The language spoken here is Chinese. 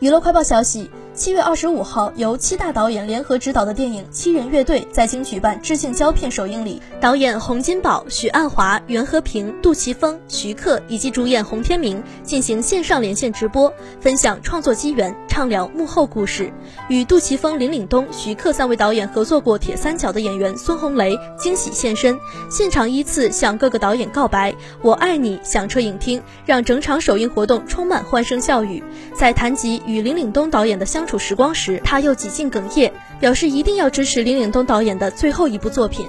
娱乐快报消息。七月二十五号，由七大导演联合执导的电影《七人乐队》在京举办致敬胶片首映礼，导演洪金宝、许鞍华、袁和平、杜琪峰、徐克以及主演洪天明进行线上连线直播，分享创作机缘，畅聊幕后故事。与杜琪峰、林岭东、徐克三位导演合作过《铁三角》的演员孙红雷惊喜现身，现场依次向各个导演告白“我爱你”，响彻影厅，让整场首映活动充满欢声笑语。在谈及与林岭东导演的相处时光时，他又几近哽咽，表示一定要支持林岭东导演的最后一部作品。